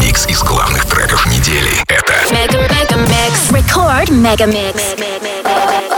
Микс из главных треков недели. Это Мега Мега Микс. Рекорд Мега Микс.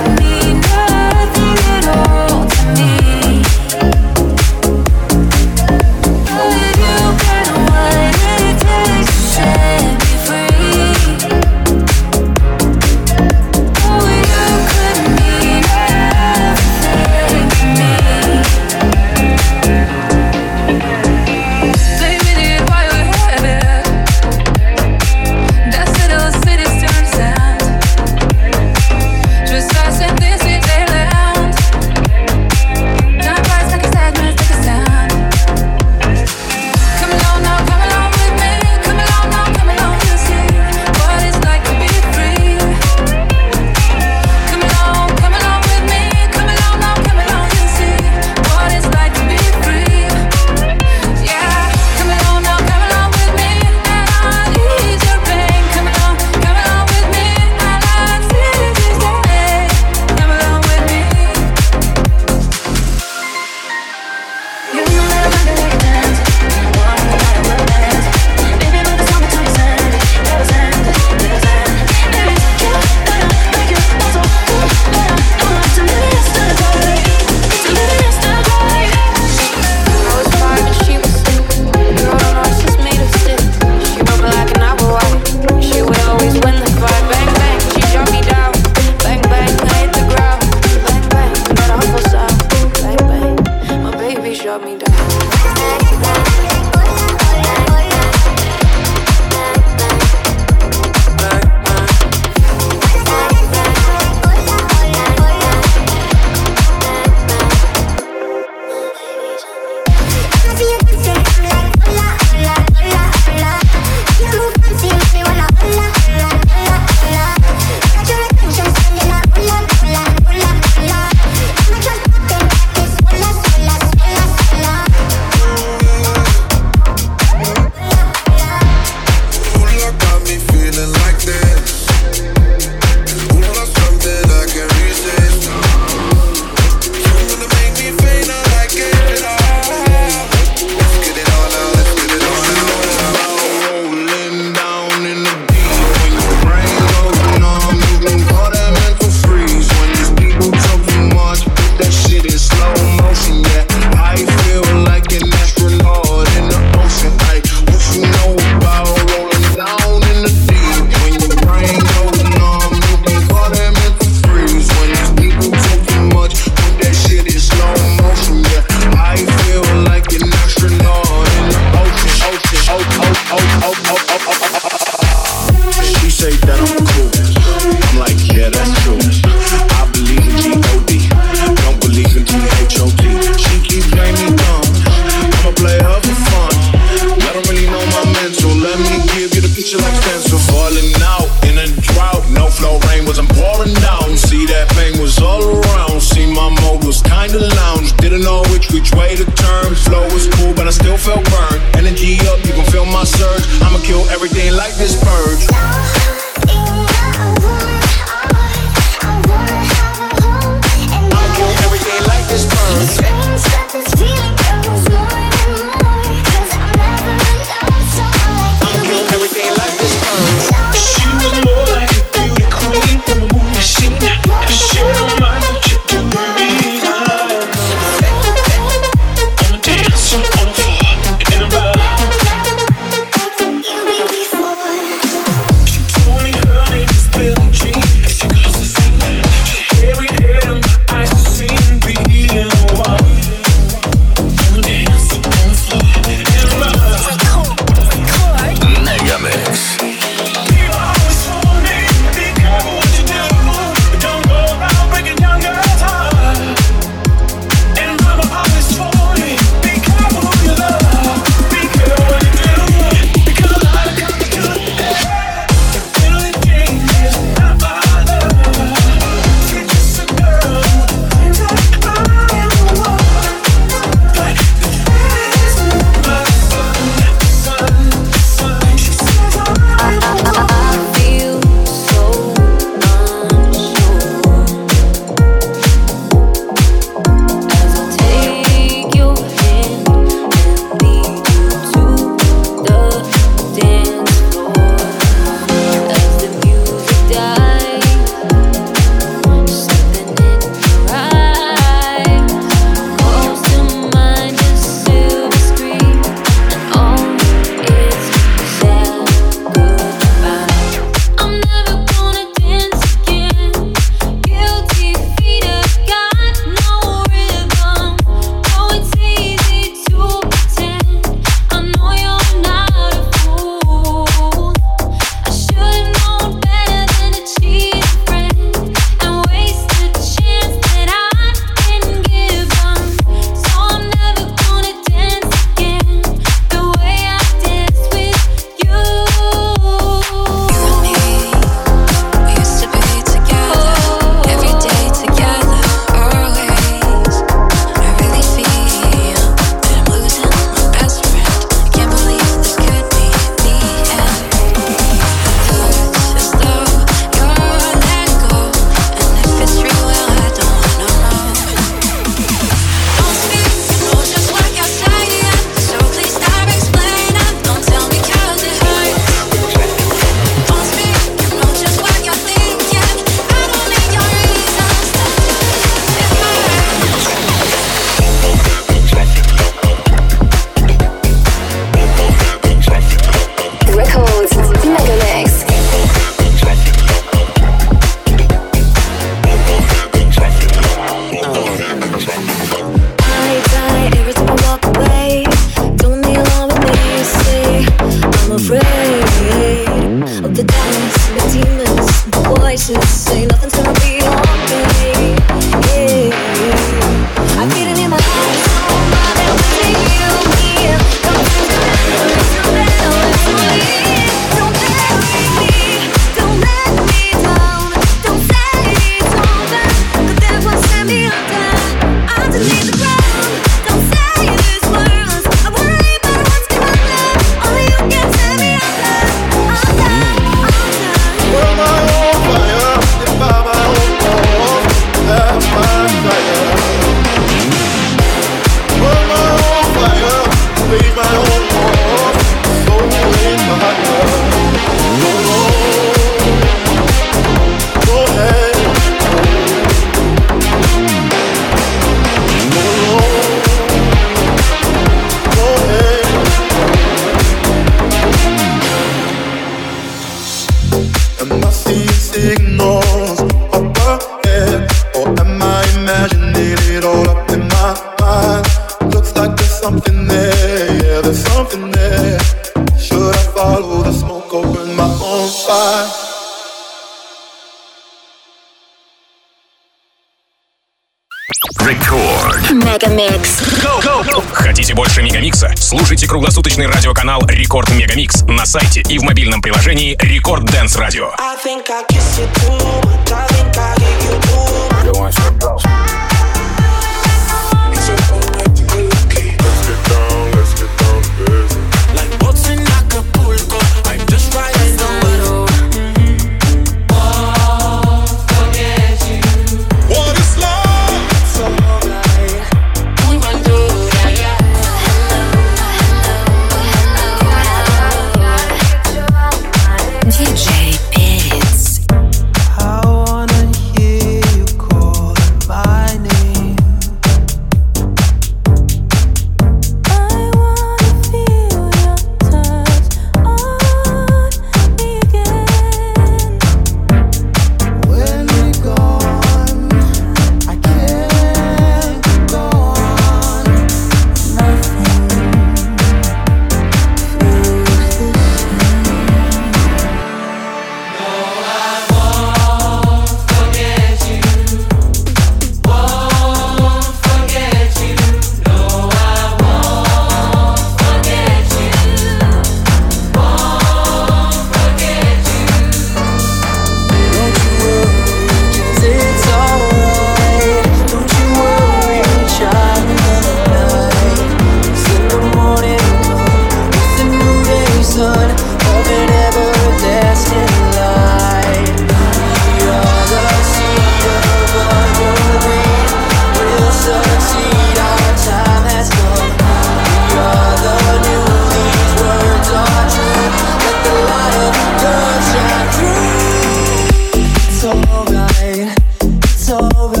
It's over.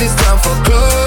It's time for closure,